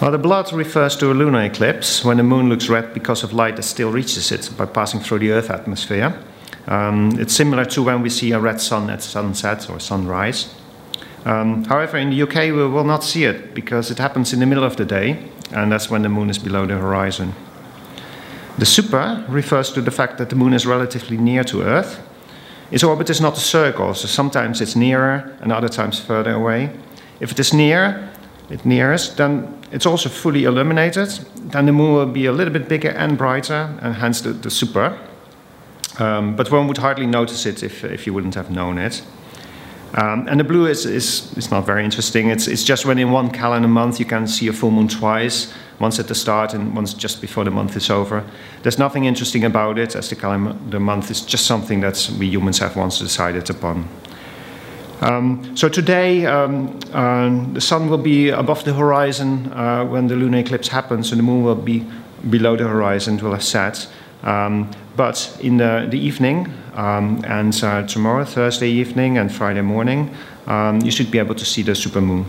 Well, the blood refers to a lunar eclipse when the moon looks red because of light that still reaches it by passing through the Earth atmosphere. Um, it's similar to when we see a red sun at sunset or sunrise. Um, however, in the UK, we will not see it because it happens in the middle of the day, and that's when the moon is below the horizon. The super refers to the fact that the moon is relatively near to Earth. Its orbit is not a circle, so sometimes it's nearer and other times further away. If it is near, it nearest, then it's also fully illuminated. Then the moon will be a little bit bigger and brighter, and hence the, the super. Um, but one would hardly notice it if, if you wouldn't have known it. Um, and the blue is, is, is not very interesting. It's, it's just when in one calendar month you can see a full moon twice, once at the start and once just before the month is over. There's nothing interesting about it, as the calendar month is just something that we humans have once decided upon. Um, so today, um, uh, the sun will be above the horizon uh, when the lunar eclipse happens, and the moon will be below the horizon, will have set. Um, but in the, the evening, um, and uh, tomorrow, Thursday evening, and Friday morning, um, you should be able to see the supermoon.